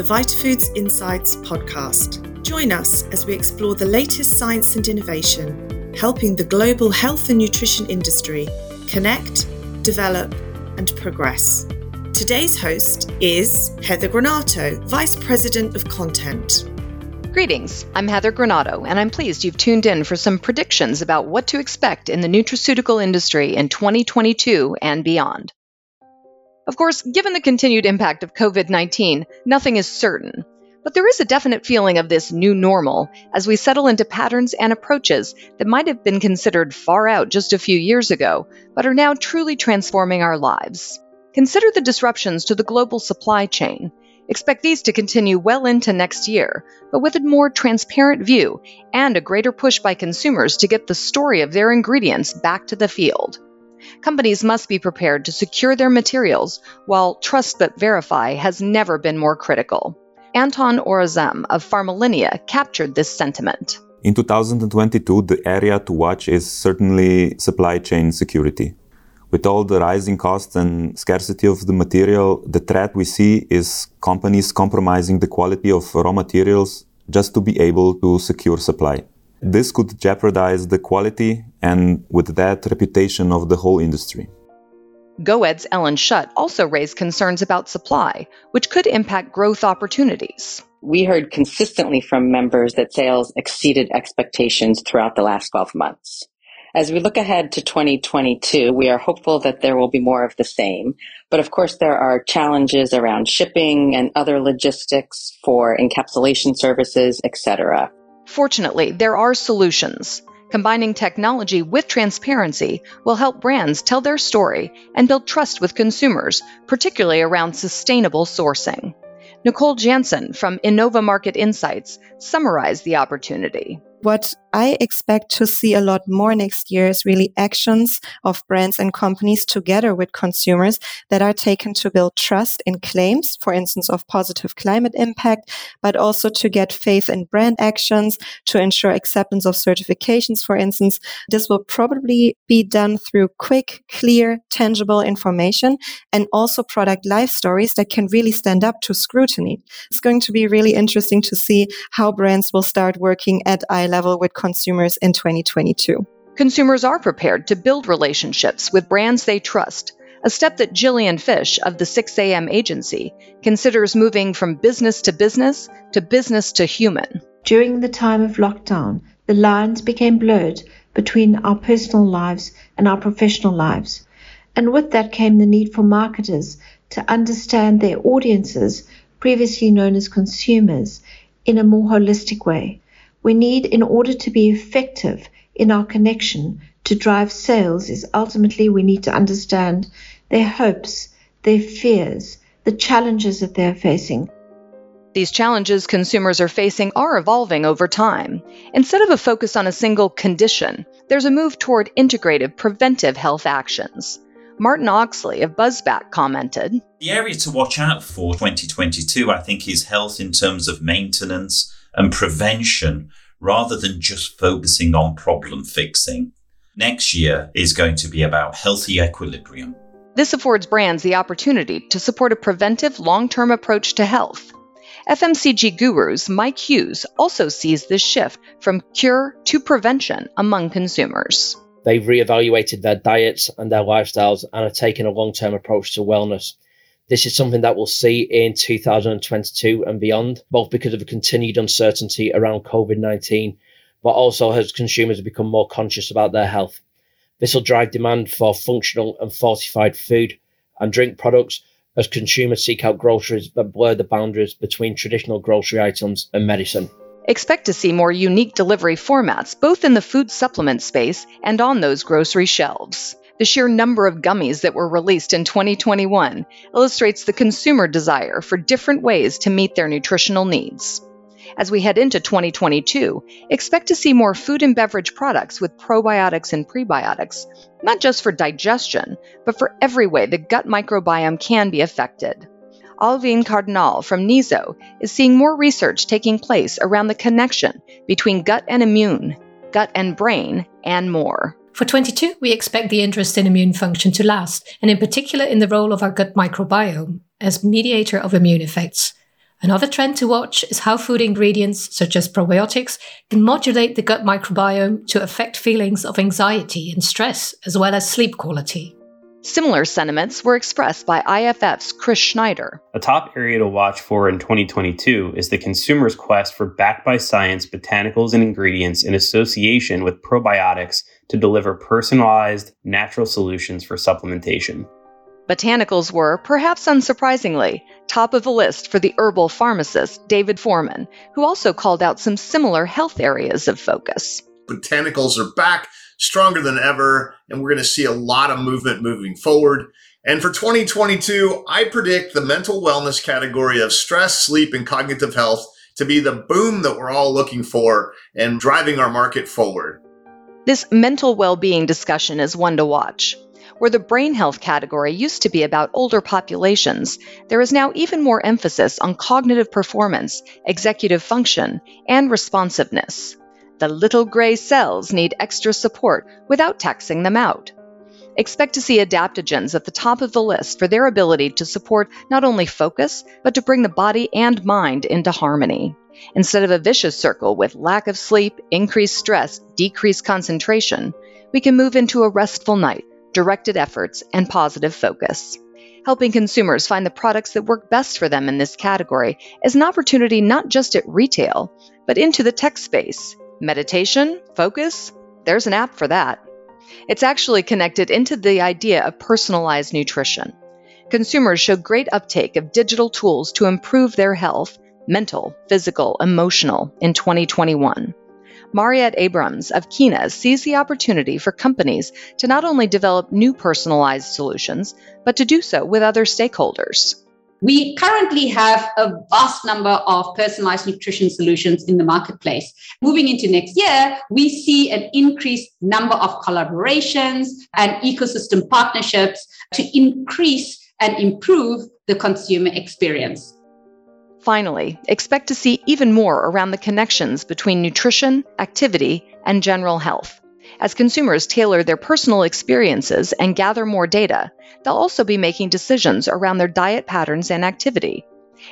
the VitaFoods Insights podcast. Join us as we explore the latest science and innovation, helping the global health and nutrition industry connect, develop, and progress. Today's host is Heather Granato, Vice President of Content. Greetings, I'm Heather Granato, and I'm pleased you've tuned in for some predictions about what to expect in the nutraceutical industry in 2022 and beyond. Of course, given the continued impact of COVID 19, nothing is certain. But there is a definite feeling of this new normal as we settle into patterns and approaches that might have been considered far out just a few years ago, but are now truly transforming our lives. Consider the disruptions to the global supply chain. Expect these to continue well into next year, but with a more transparent view and a greater push by consumers to get the story of their ingredients back to the field. Companies must be prepared to secure their materials, while trust but verify has never been more critical. Anton Orazem of Pharmalinea captured this sentiment. In 2022, the area to watch is certainly supply chain security. With all the rising costs and scarcity of the material, the threat we see is companies compromising the quality of raw materials just to be able to secure supply. This could jeopardize the quality and, with that, reputation of the whole industry. GoEd's Ellen Schutt also raised concerns about supply, which could impact growth opportunities. We heard consistently from members that sales exceeded expectations throughout the last 12 months. As we look ahead to 2022, we are hopeful that there will be more of the same. But of course, there are challenges around shipping and other logistics for encapsulation services, etc. Fortunately, there are solutions. Combining technology with transparency will help brands tell their story and build trust with consumers, particularly around sustainable sourcing. Nicole Jansen from Innova Market Insights summarized the opportunity. What I expect to see a lot more next year is really actions of brands and companies together with consumers that are taken to build trust in claims, for instance, of positive climate impact, but also to get faith in brand actions, to ensure acceptance of certifications, for instance. This will probably be done through quick, clear, tangible information and also product life stories that can really stand up to scrutiny. It's going to be really interesting to see how brands will start working at eye level with consumers in 2022. Consumers are prepared to build relationships with brands they trust, a step that Jillian Fish of the 6am agency considers moving from business to business to business to human. During the time of lockdown, the lines became blurred between our personal lives and our professional lives. And with that came the need for marketers to understand their audiences, previously known as consumers, in a more holistic way. We need, in order to be effective in our connection to drive sales, is ultimately we need to understand their hopes, their fears, the challenges that they're facing. These challenges consumers are facing are evolving over time. Instead of a focus on a single condition, there's a move toward integrative preventive health actions. Martin Oxley of Buzzback commented The area to watch out for 2022, I think, is health in terms of maintenance and prevention rather than just focusing on problem fixing. Next year is going to be about healthy equilibrium. This affords brands the opportunity to support a preventive long term approach to health. FMCG gurus Mike Hughes also sees this shift from cure to prevention among consumers. They've reevaluated their diets and their lifestyles and are taking a long term approach to wellness. This is something that we'll see in 2022 and beyond, both because of the continued uncertainty around COVID 19, but also as consumers become more conscious about their health. This will drive demand for functional and fortified food and drink products as consumers seek out groceries that blur the boundaries between traditional grocery items and medicine. Expect to see more unique delivery formats both in the food supplement space and on those grocery shelves. The sheer number of gummies that were released in 2021 illustrates the consumer desire for different ways to meet their nutritional needs. As we head into 2022, expect to see more food and beverage products with probiotics and prebiotics, not just for digestion, but for every way the gut microbiome can be affected. Alwine Kardinaal from NIZO is seeing more research taking place around the connection between gut and immune, gut and brain, and more. For 22, we expect the interest in immune function to last, and in particular in the role of our gut microbiome as mediator of immune effects. Another trend to watch is how food ingredients, such as probiotics, can modulate the gut microbiome to affect feelings of anxiety and stress, as well as sleep quality. Similar sentiments were expressed by IFF's Chris Schneider. A top area to watch for in 2022 is the consumer's quest for backed by science botanicals and ingredients in association with probiotics to deliver personalized, natural solutions for supplementation. Botanicals were, perhaps unsurprisingly, top of the list for the herbal pharmacist David Foreman, who also called out some similar health areas of focus. Botanicals are back stronger than ever, and we're going to see a lot of movement moving forward. And for 2022, I predict the mental wellness category of stress, sleep, and cognitive health to be the boom that we're all looking for and driving our market forward. This mental well being discussion is one to watch. Where the brain health category used to be about older populations, there is now even more emphasis on cognitive performance, executive function, and responsiveness. The little gray cells need extra support without taxing them out. Expect to see adaptogens at the top of the list for their ability to support not only focus, but to bring the body and mind into harmony. Instead of a vicious circle with lack of sleep, increased stress, decreased concentration, we can move into a restful night directed efforts, and positive focus. Helping consumers find the products that work best for them in this category is an opportunity not just at retail, but into the tech space. Meditation, focus, there's an app for that. It's actually connected into the idea of personalized nutrition. Consumers show great uptake of digital tools to improve their health, mental, physical, emotional, in 2021. Mariette Abrahams of Qina sees the opportunity for companies to not only develop new personalized solutions, but to do so with other stakeholders. We currently have a vast number of personalized nutrition solutions in the marketplace. Moving into next year, we see an increased number of collaborations and ecosystem partnerships to increase and improve the consumer experience. Finally, expect to see even more around the connections between nutrition, activity, and general health. As consumers tailor their personal experiences and gather more data, they'll also be making decisions around their diet patterns and activity.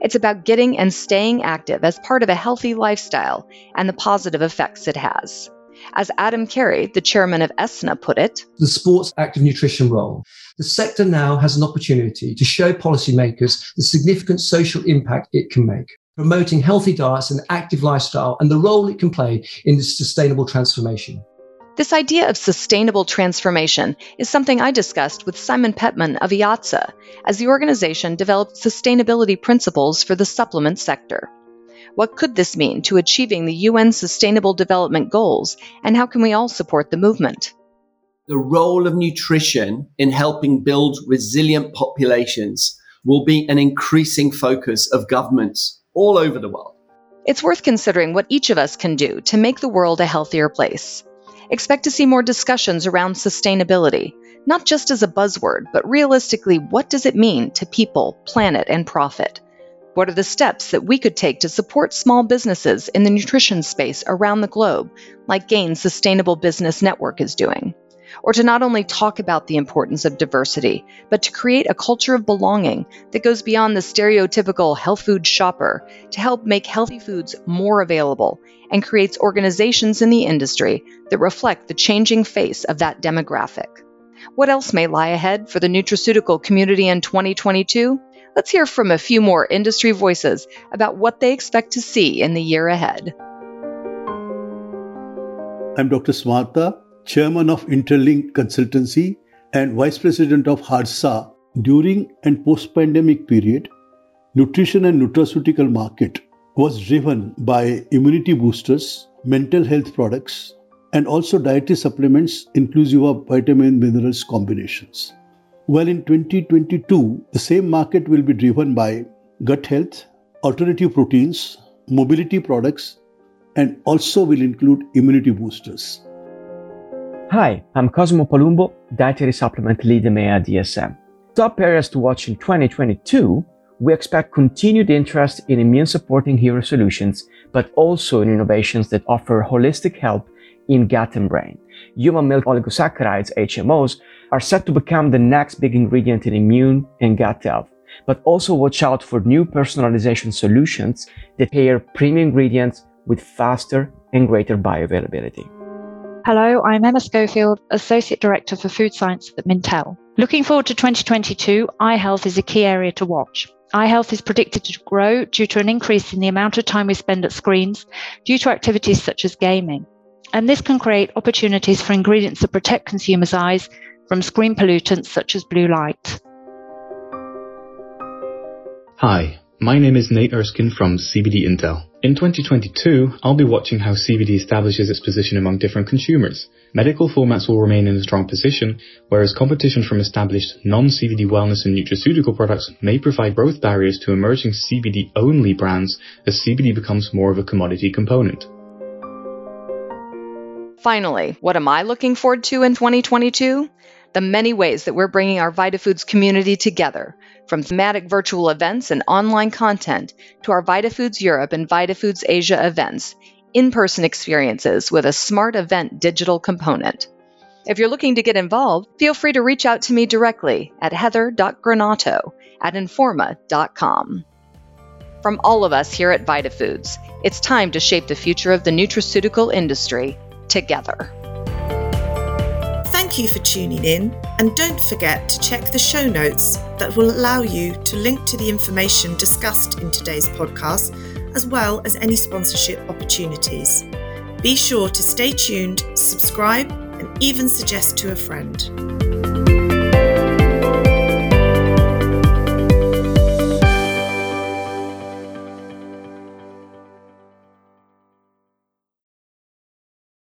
It's about getting and staying active as part of a healthy lifestyle and the positive effects it has. As Adam Carey, the chairman of ESSNA, put it The sports active nutrition role. The sector now has an opportunity to show policymakers the significant social impact it can make, promoting healthy diets and active lifestyle and the role it can play in this sustainable transformation. This idea of sustainable transformation is something I discussed with Simon Pettman of IADSA as the organization developed sustainability principles for the supplement sector. What could this mean to achieving the UN Sustainable Development Goals, and how can we all support the movement? The role of nutrition in helping build resilient populations will be an increasing focus of governments all over the world. It's worth considering what each of us can do to make the world a healthier place. Expect to see more discussions around sustainability, not just as a buzzword, but realistically, what does it mean to people, planet, and profit? What are the steps that we could take to support small businesses in the nutrition space around the globe, like GAIN Sustainable Business Network is doing? Or to not only talk about the importance of diversity, but to create a culture of belonging that goes beyond the stereotypical health food shopper to help make healthy foods more available and creates organizations in the industry that reflect the changing face of that demographic. What else may lie ahead for the nutraceutical community in 2022? Let's hear from a few more industry voices about what they expect to see in the year ahead. I'm Dr. Smartha, Chairman of Interlink Consultancy and Vice President of HARSA. During and post-pandemic period, nutrition and nutraceutical market was driven by immunity boosters, mental health products, and also dietary supplements inclusive of vitamin minerals combinations. Well, in 2022, the same market will be driven by gut health, alternative proteins, mobility products, and also will include immunity boosters. Hi, I'm Cosimo Palumbo, Dietary Supplement Lead EMEA DSM. Top areas to watch in 2022, we expect continued interest in immune supporting hero solutions, but also in innovations that offer holistic help in gut and brain. Human milk oligosaccharides, HMOs, are set to become the next big ingredient in immune and gut health. but also watch out for new personalization solutions that pair premium ingredients with faster and greater bioavailability. Hello, I'm Emma Schofield, Associate Director for Food Science at Mintel. Looking forward to 2022, eye health is a key area to watch. Eye health is predicted to grow due to an increase in the amount of time we spend at screens due to activities such as gaming. And this can create opportunities for ingredients that protect consumers' eyes from screen pollutants such as blue light. Hi, my name is Nate Erskine from CBD Intel. In 2022, I'll be watching how CBD establishes its position among different consumers. Medical formats will remain in a strong position, whereas competition from established non-CBD wellness and nutraceutical products may provide growth barriers to emerging CBD-only brands as CBD becomes more of a commodity component. Finally, what am I looking forward to in 2022? The many ways that we're bringing our VitaFoods community together, from thematic virtual events and online content to our VitaFoods Europe and VitaFoods Asia events, in person experiences with a smart event digital component. If you're looking to get involved, feel free to reach out to me directly at heather.granato at informa.com. From all of us here at VitaFoods, it's time to shape the future of the nutraceutical industry together. Thank you for tuning in, and don't forget to check the show notes that will allow you to link to the information discussed in today's podcast, as well as any sponsorship opportunities. Be sure to stay tuned, subscribe, and even suggest to a friend.